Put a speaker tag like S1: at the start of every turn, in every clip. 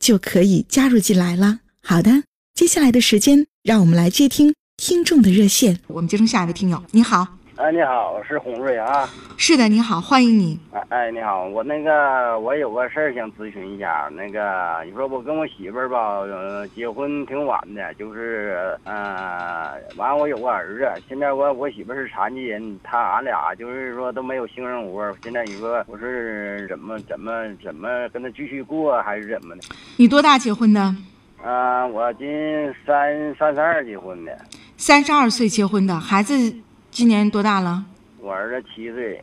S1: 就可以加入进来了。好的，接下来的时间，让我们来接听听众的热线。我们接通下一位听友，你好。
S2: 哎，你好，我是洪瑞啊。
S1: 是的，你好，欢迎你。
S2: 哎哎，你好，我那个我有个事儿想咨询一下。那个你说我跟我媳妇儿吧，呃，结婚挺晚的，就是呃，完我有个儿子。现在我我媳妇儿是残疾人，他俺俩就是说都没有性生活。现在你说我是怎么怎么怎么跟他继续过，还是怎么的？
S1: 你多大结婚的？
S2: 啊，我今三三十二结婚的。
S1: 三十二岁结婚的孩子。今年多大了？
S2: 我儿子七岁，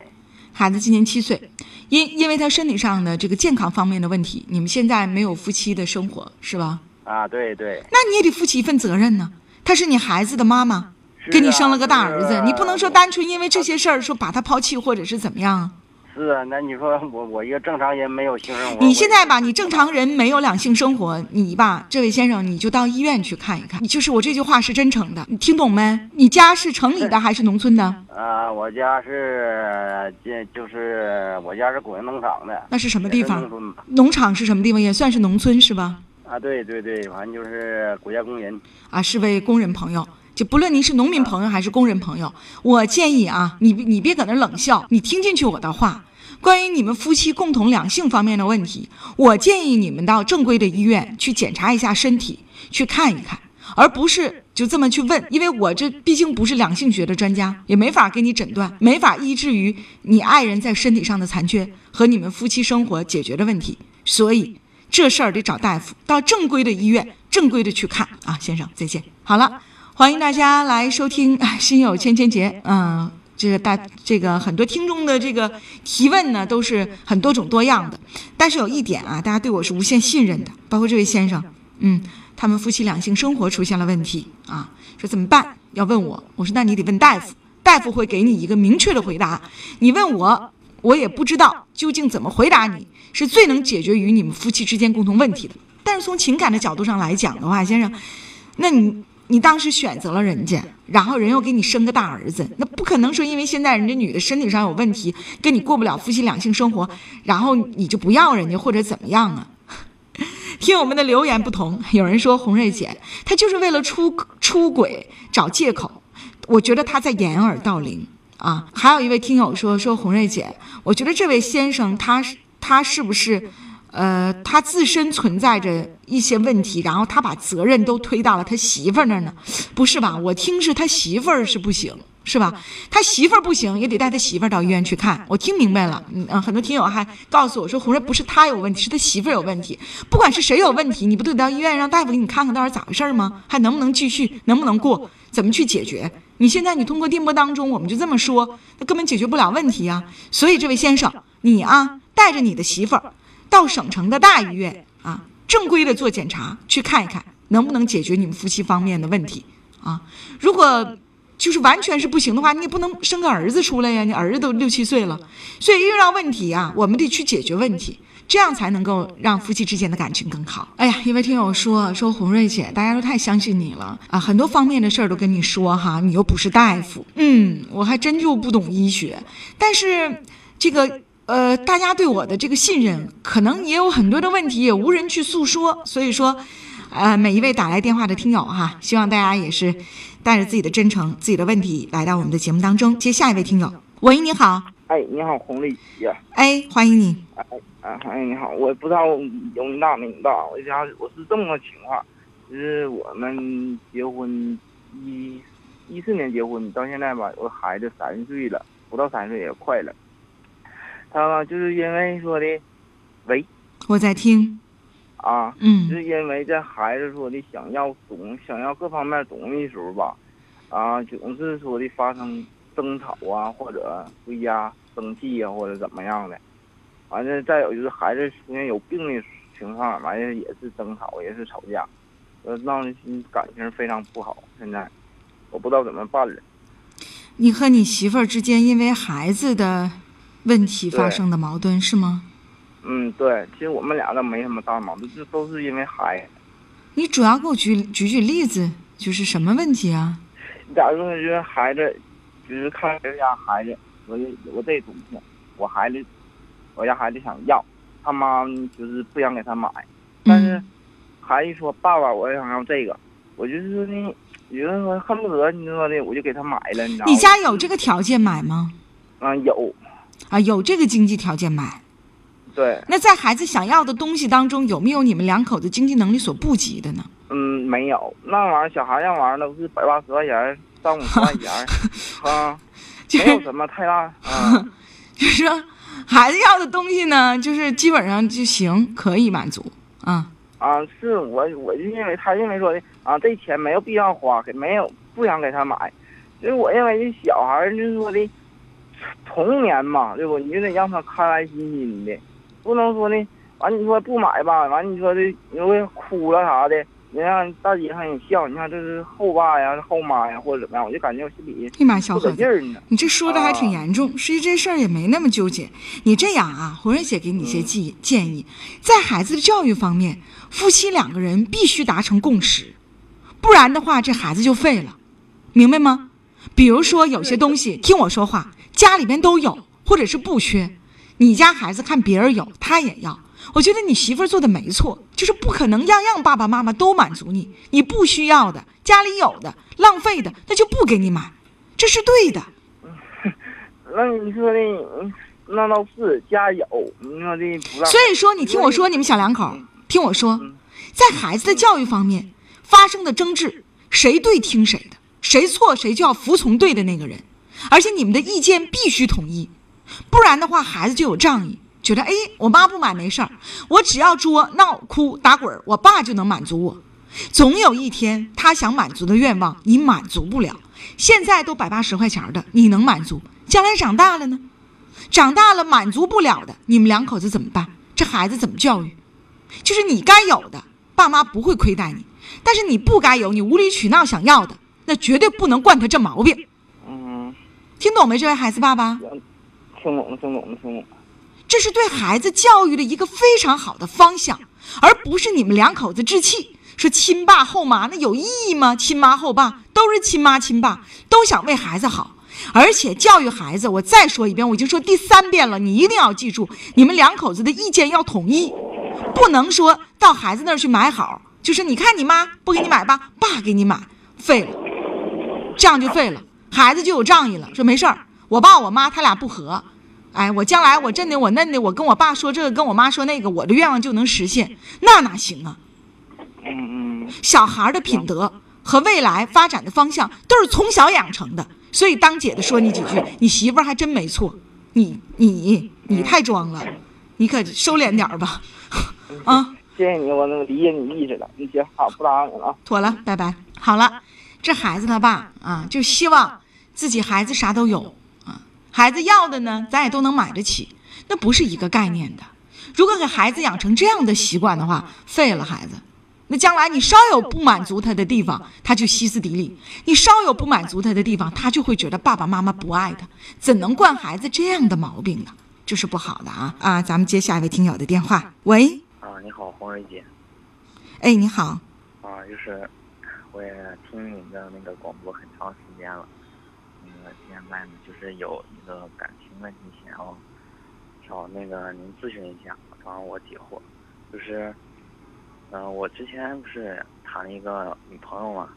S1: 孩子今年七岁，因因为他身体上的这个健康方面的问题，你们现在没有夫妻的生活是吧？
S2: 啊，对对。
S1: 那你也得负起一份责任呢。她是你孩子的妈妈，给你生了个大儿子，你不能说单纯因为这些事儿说把他抛弃或者是怎么样。
S2: 是啊，那你说我我一个正常人没有性生活。
S1: 你现在吧，你正常人没有两性生活，你吧，这位先生，你就到医院去看一看。就是我这句话是真诚的，你听懂没？你家是城里的还是农村的？
S2: 啊，我家是这就是我家是果园农场的。
S1: 那是什么地方？农场是什么地方？也算是农村是吧？
S2: 啊，对对对，反正就是国家工人。
S1: 啊，是位工人朋友。就不论您是农民朋友还是工人朋友，我建议啊，你你别搁那冷笑，你听进去我的话。关于你们夫妻共同两性方面的问题，我建议你们到正规的医院去检查一下身体，去看一看，而不是就这么去问。因为我这毕竟不是两性学的专家，也没法给你诊断，没法医治于你爱人在身体上的残缺和你们夫妻生活解决的问题。所以这事儿得找大夫，到正规的医院正规的去看啊，先生，再见。好了，欢迎大家来收听《心有千千结》，嗯。这个大这个很多听众的这个提问呢，都是很多种多样的。但是有一点啊，大家对我是无限信任的，包括这位先生，嗯，他们夫妻两性生活出现了问题啊，说怎么办？要问我，我说那你得问大夫，大夫会给你一个明确的回答。你问我，我也不知道究竟怎么回答你，是最能解决于你们夫妻之间共同问题的。但是从情感的角度上来讲的话，先生，那你。你当时选择了人家，然后人又给你生个大儿子，那不可能说因为现在人家女的身体上有问题，跟你过不了夫妻两性生活，然后你就不要人家或者怎么样啊？听我们的留言不同，有人说红瑞姐她就是为了出出轨找借口，我觉得她在掩耳盗铃啊。还有一位听友说说红瑞姐，我觉得这位先生他他是不是？呃，他自身存在着一些问题，然后他把责任都推到了他媳妇儿那儿呢，不是吧？我听是他媳妇儿是不行，是吧？他媳妇儿不行，也得带他媳妇儿到医院去看。我听明白了，嗯，很多听友还告诉我说，红瑞不是他有问题，是他媳妇儿有问题。不管是谁有问题，你不都得到医院让大夫给你看看到底咋回事吗？还能不能继续，能不能过，怎么去解决？你现在你通过电波当中，我们就这么说，那根本解决不了问题呀。所以这位先生，你啊，带着你的媳妇儿。到省城的大医院啊，正规的做检查，去看一看能不能解决你们夫妻方面的问题啊。如果就是完全是不行的话，你也不能生个儿子出来呀。你儿子都六七岁了，所以遇到问题啊，我们得去解决问题，这样才能够让夫妻之间的感情更好。哎呀，一位听友说说红瑞姐，大家都太相信你了啊，很多方面的事儿都跟你说哈，你又不是大夫，嗯，我还真就不懂医学，但是这个。呃，大家对我的这个信任，可能也有很多的问题，也无人去诉说。所以说，呃，每一位打来电话的听友哈，希望大家也是带着自己的真诚、自己的问题来到我们的节目当中。接下一位听友，喂，你好。
S3: 哎，你好，红丽姐。
S1: 哎，欢迎你。
S3: 哎哎，哎，你好，我不知道有你大没你大，我家我是这么个情况，就是我们结婚一一四年结婚到现在吧，我孩子三岁了，不到三岁也快了。他就是因为说的，喂
S1: 我在听。
S3: 啊，
S1: 嗯
S3: 是因为这孩子说的想要懂想要各方面东西的时候吧，啊，总是说的发生争吵啊，或者回家生气呀、或者怎么样的。完了，再有就是孩子出现有病的情况，完了也是争吵，也是吵架，呃，让人感情非常不好。现在我不知道怎么办了。
S1: 你和你媳妇儿之间因为孩子的问题发生的矛盾是吗？
S3: 嗯，对，其实我们俩倒没什么大矛盾，这都是因为孩子。
S1: 你主要给我举举举例子，就是什么问题啊？
S3: 假如说就是孩子，就是看人家孩子，我就我这东西，我孩子，我家孩子想要，他妈就是不想给他买，但是
S1: 嗯
S3: 孩子说爸爸，我也想要这个，我就是说呢，有人说恨不得你说的，我就给他买了，你知道吗？
S1: 你家有这个条件买吗？
S3: 嗯、有，
S1: 啊，有这个经济条件买。
S3: 对，
S1: 那在孩子想要的东西当中，有没有你们两口子经济能力所不及的呢？
S3: 嗯，没有，那玩意儿小孩那玩意儿都是百八十块钱，三五十块钱，啊，没有什么太大，啊，
S1: 就是说，孩子要的东西呢，就是基本上就行，可以满足啊。
S3: 啊，是我我就认为他认为说的啊，这钱没有必要花，给没有不想给他买，就是我认为这小孩儿就是说的童年嘛，对不？你就得让他开开心心的，不能说呢完你说不买吧，完你说的你会哭了啥的，你让大街上你笑，你看这是后爸呀、后妈呀或者怎么样，我就感觉我心里
S1: 哎呀妈，小
S3: 不
S1: 伙子，
S3: 得劲儿呢。
S1: 你这说的还挺
S3: 啊
S1: 严重，实际这事儿也没那么纠结。你这样啊，红仁姐给你一些建建议，在孩子的教育方面，夫妻两个人必须达成共识，不然的话，这孩子就废了，明白吗？比如说有些东西，听我说话，家里边都有，或者是不缺，你家孩子看别人有，他也要。我觉得你媳妇儿做的没错，就是不可能样样爸爸妈妈都满足你，你不需要的，家里有的，浪费的，那就不给你买，这是对的。
S3: 那你说的，嗯那倒是家有，你说的不让。
S1: 所以说，你听我说，你们小两口，听我说
S3: 嗯，
S1: 在孩子的教育方面发生的争执，谁对听谁的，谁错谁就要服从对的那个人，而且你们的意见必须统一，不然的话，孩子就有仗义，觉得哎，我妈不买没事儿，我只要作闹哭打滚儿，我爸就能满足我。总有一天，他想满足的愿望你满足不了，现在都百八十块钱的，你能满足，将来长大了呢？长大了满足不了的，你们两口子怎么办？这孩子怎么教育？就是你该有的，爸妈不会亏待你；但是你不该有，你无理取闹想要的，那绝对不能惯他这毛病。
S3: 嗯，
S1: 听懂没，这位孩子爸爸？
S3: 听懂了，听懂了，听懂了。
S1: 这是对孩子教育的一个非常好的方向，而不是你们两口子置气，说亲爸后妈，那有意义吗？亲妈后爸都是亲妈亲爸，都想为孩子好。而且教育孩子，我再说一遍，我已经说第三遍了，你一定要记住，你们两口子的意见要统一，不能说到孩子那儿去买好，就是你看你妈不给你买吧，爸给你买，废了，这样就废了，孩子就有仗义了，说没事儿，我爸我妈他俩不和，哎，我将来我真的我嫩的，我跟我爸说这个，跟我妈说那个，我的愿望就能实现，那哪行啊？
S3: 嗯嗯，
S1: 小孩的品德和未来发展的方向都是从小养成的，所以当姐的说你几句，你媳妇儿还真没错，你你你太装了，你可收敛点儿吧，啊，
S3: 谢谢你，我能理解你意思了。你行，好，不打扰你了啊。
S1: 妥了，拜拜。好了，这孩子他爸啊，就希望自己孩子啥都有啊，孩子要的呢，咱也都能买得起，那不是一个概念的。如果给孩子养成这样的习惯的话，废了孩子。那将来你稍有不满足他的地方，他就歇斯底里；你稍有不满足他的地方，他就会觉得爸爸妈妈不爱他。怎能惯孩子这样的毛病呢？这是不好的啊啊！咱们接下一位听友的电话。喂，
S4: 啊，你好，红蕊姐。
S1: 哎，你好，
S4: 啊，就是我也听您的那个广播很长时间了，那个现在呢，就是有一个感情问题想要找那个您咨询一下，帮我解惑。就是，嗯、我之前不是谈了一个女朋友嘛，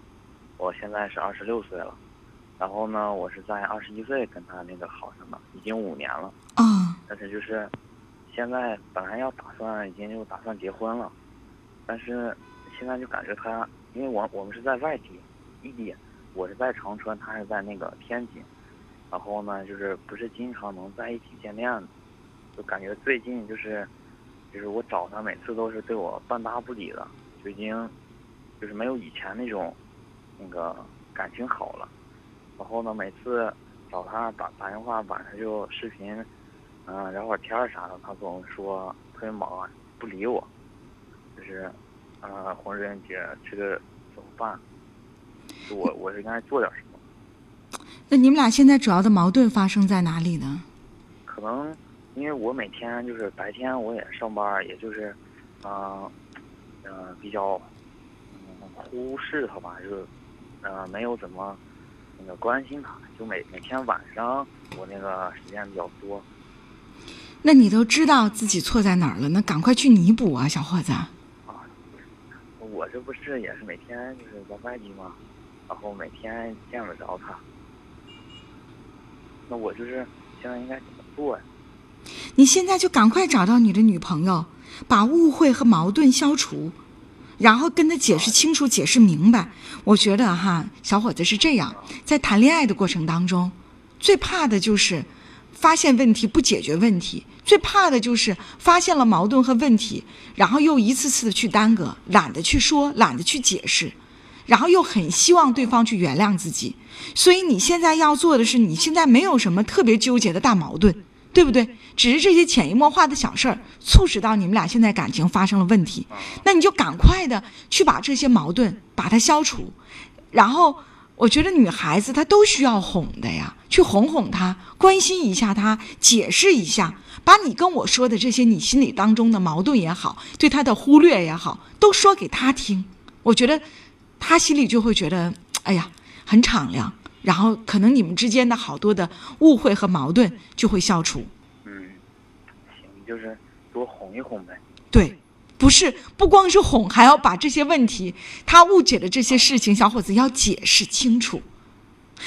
S4: 我现在是二十六岁了，然后呢，我是在二十一岁跟她那个好上的，已经五年了。
S1: 嗯，
S4: 但是就是现在本来要打算已经就打算结婚了，但是现在就感觉他，因为我我们是在外地异地，我是在长春，他是在那个天津，然后呢，就是不是经常能在一起见面的，就感觉最近就是，就是我找他每次都是对我半搭不理的，就已经就是没有以前那种那个感情好了。然后呢，每次找他打打电话，晚上就视频，嗯、聊会儿天儿啥的，他总说特别忙，不理我。就是，呃，红人姐，这个怎么办？就我我是应该做点什么？
S1: 那你们俩现在主要的矛盾发生在哪里呢？
S4: 可能因为我每天就是白天我也上班，也就是，嗯、呃，比较嗯忽视他吧，就是呃没有怎么那个关心他，就每每天晚上我那个时间比较多。
S1: 那你都知道自己错在哪儿了，那赶快去弥补啊，小伙子。
S4: 我这不是也是每天就是在外地吗？然后每天见不着他，那我就是现在应该怎么做呀？
S1: 你现在就赶快找到你的女朋友，把误会和矛盾消除，然后跟她解释清楚、解释明白。我觉得哈，小伙子是这样，在谈恋爱的过程当中，最怕的就是发现问题不解决问题，最怕的就是发现了矛盾和问题，然后又一次次的去耽搁，懒得去说，懒得去解释。然后又很希望对方去原谅自己，所以你现在要做的是，你现在没有什么特别纠结的大矛盾，对不对？只是这些潜移默化的小事儿，促使到你们俩现在感情发生了问题。那你就赶快的去把这些矛盾把它消除，然后我觉得女孩子她都需要哄的呀，去哄哄她，关心一下她，解释一下，把你跟我说的这些你心里当中的矛盾也好，对她的忽略也好，都说给她听。我觉得她心里就会觉得，哎呀，很敞亮，然后可能你们之间的好多的误会和矛盾就会消除。
S4: 嗯，行，就是多哄一哄呗。
S1: 对，不是不光是哄，还要把这些问题，他误解的这些事情，小伙子要解释清楚。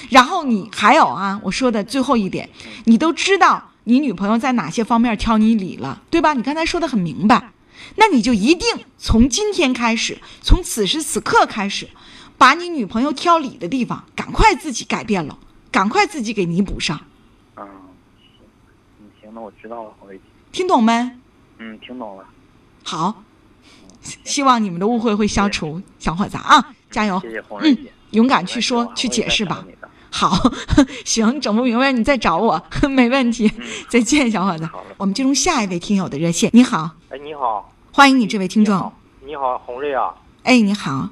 S1: 然后你还有啊，我说的最后一点，你都知道你女朋友在哪些方面挑你理了，对吧？你刚才说的很明白，那你就一定从今天开始，从此时此刻开始，把你女朋友挑理的地方，赶快自己改变了，赶快自己给弥补上，
S4: 嗯，行，嗯行，那我知道了。
S1: 听懂没？
S4: 嗯，听懂了。
S1: 好，希望你们的误会会消除，小伙子啊，加油！
S4: 谢谢红瑞
S1: 嗯。，勇敢去说，去解释吧。好，行，整不明白你再找我，没问题。再见，小伙子。我们进入下一位听友的热线。你好，
S5: 哎，你好，
S1: 欢迎你这位听众。
S5: 你好，红瑞啊，
S1: 哎，你好，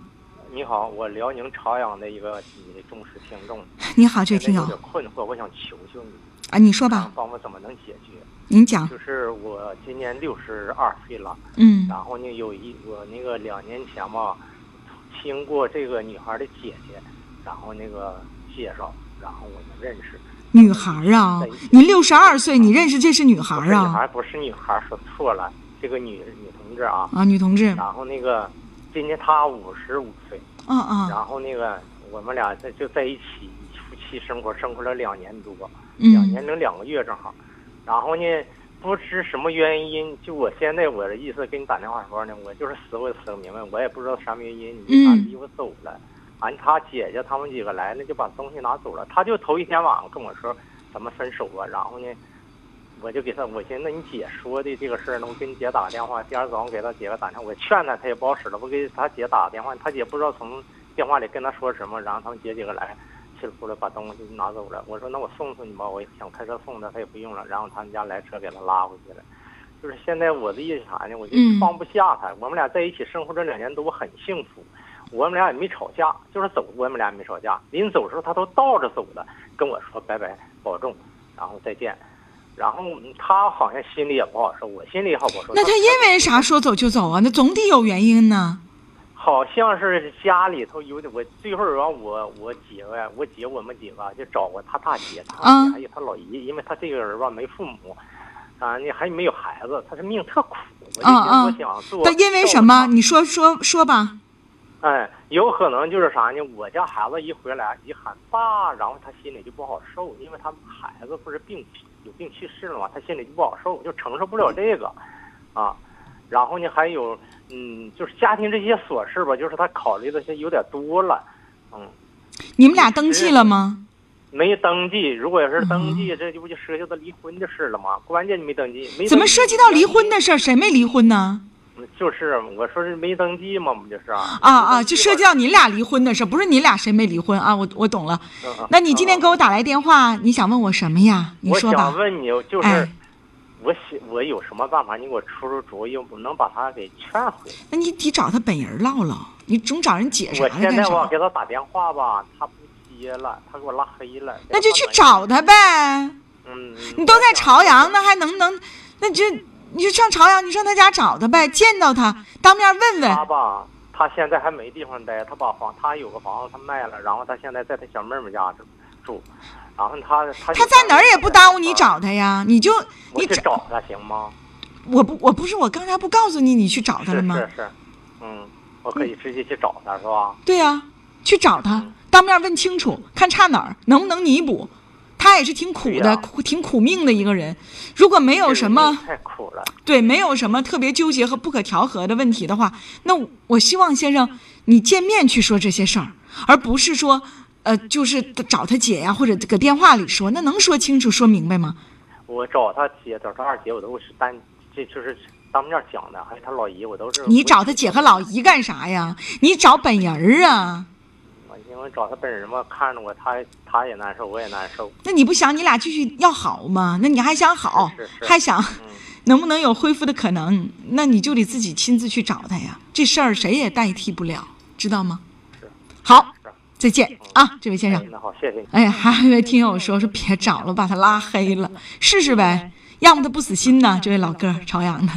S5: 你好，我辽宁朝阳的一个你的忠实听众，
S1: 你好，这位听友
S5: 有点困惑，我想求求你，
S1: 啊，你说吧，
S5: 帮我怎么能解决？
S1: 您讲。
S5: 就是我今年六十二岁了，
S1: 嗯
S5: 然后呢，有一我那个两年前吧，听过这个女孩的姐姐，然后那个介绍，然后我们认识。
S1: 女孩儿啊，你六十二岁，你认识这是女孩
S5: 不是女？孩不是女孩，说错了，这个女女同志啊，
S1: 啊，女同志，
S5: 然后那个今年她五十五岁。
S1: 嗯嗯，
S5: 然后那个我们俩在就在一起夫妻生活，生活了两年多，两
S1: 嗯
S5: 年零两个月正好。然后呢，不知什么原因，就我现在我的意思跟你打电话说呢，我就是死我也死不明白，我也不知道什么原因，你他
S1: 嗯
S5: 离我走了。完，他姐姐他们几个来了，就把东西拿走了。他就头一天晚上跟我说咱们分手吧，然后呢，我就给他，我寻思那你姐说的这个事儿呢，我给你姐打个电话。第二早上给他姐个打电话，我劝他，他也不好使了。我给他姐打个电话，他姐不知道从电话里跟他说什么，然后他们姐几个来，稀里糊涂把东西拿走了。我说那我送送你吧，我想开车送他，他也不用了。然后他们家来车给他拉回去了。就是现在我的意思啥呢？我就
S1: 嗯
S5: 放不下他。我们俩在一起生活这两年多，我很幸福。我们俩也没吵架，就是走，我们俩也没吵架。临走的时候，他都倒着走的，跟我说拜拜，保重，然后再见。然后嗯他好像心里也不好受，我心里也好不好受。
S1: 那他因为啥说走就走啊？那总得有原因呢。
S5: 好像是家里头有点，我最后让我我姐夫呀，我姐我们几个就找过他大姐，他还有他老姨，因为他这个人吧没父母，啊，你还没有孩子，他是命特苦。我就我想做。
S1: 他因为什么？你说说说吧。
S5: 哎，有可能就是啥呢？我家孩子一回来一喊爸，然后他心里就不好受，因为他孩子不是病有病去世了嘛，他心里就不好受，就承受不了这个，啊，然后呢还有嗯，就是家庭这些琐事吧，就是他考虑的些有点多了，嗯，
S1: 你们俩登记了吗？
S5: 没登记，如果要是登
S1: 嗯
S5: 记，这就不就涉及到离婚的事了吗？关键你没登记，没
S1: 怎么涉及到离婚的事儿？谁没离婚呢？
S5: 嗯就是我说是没登记嘛，不就是啊？
S1: 啊啊，就涉及
S5: 到，
S1: 你俩离婚的事，不是你俩谁没离婚啊？我我懂了。那你今天给
S5: 嗯
S1: 我打来电话，你想问我什么呀？你说吧
S5: 想。问你，就是、
S1: 哎
S5: 我想我有什么办法？你给我出出主意，我能把他给劝回来。
S1: 那你得找他本人唠唠，你总找人解释
S5: 我现在我？给他打电话吧，他不接了，他给我拉黑了。
S1: 那就去找他呗。
S5: 嗯，
S1: 你都在朝阳，那还能不能？那就你就上朝阳，你上他家找他呗，见到他，当面问问他。
S5: 吧，他现在还没地方待，他把房，他有个房子他卖了，然后他现在在他小妹妹家住住，然后他他
S1: 他在哪儿也不耽误你，找他呀，你就
S5: 我
S1: 你找
S5: 去找他行吗？
S1: 我不我不是我刚才不告诉你你去找他了吗？
S5: 是是，嗯，我可以直接去找他是吧？
S1: 对呀、去找他，当面问清楚，看差哪儿，能不能弥补。他也是挺苦的，挺苦命的一个人。如果没有什么
S5: 太苦了。
S1: 对，没有什么特别纠结和不可调和的问题的话，那我希望先生你见面去说这些事儿，而不是说，呃，就是找他姐呀，或者搁电话里说，那能说清楚说明白吗？
S5: 我找他姐，找他二姐，我都是单，这就是当面讲的，还有他老姨，我都是。
S1: 你找他姐和老姨干啥呀？你找本人儿啊？
S5: 我因为找他本人嘛，看着我，他他也难受，我也难受。
S1: 那你不想你俩继续要好吗？那你还想好，
S5: 是是是
S1: 还想
S5: 嗯，
S1: 能不能有恢复的可能？那你就得自己亲自去找他呀。这事儿谁也代替不了，知道吗？再见啊，这位先生
S5: 好，谢谢。
S1: 哎呀，还有一位听友说说别找了，把他拉黑了，试试呗，要么他不死心呢。这位老哥，朝阳的。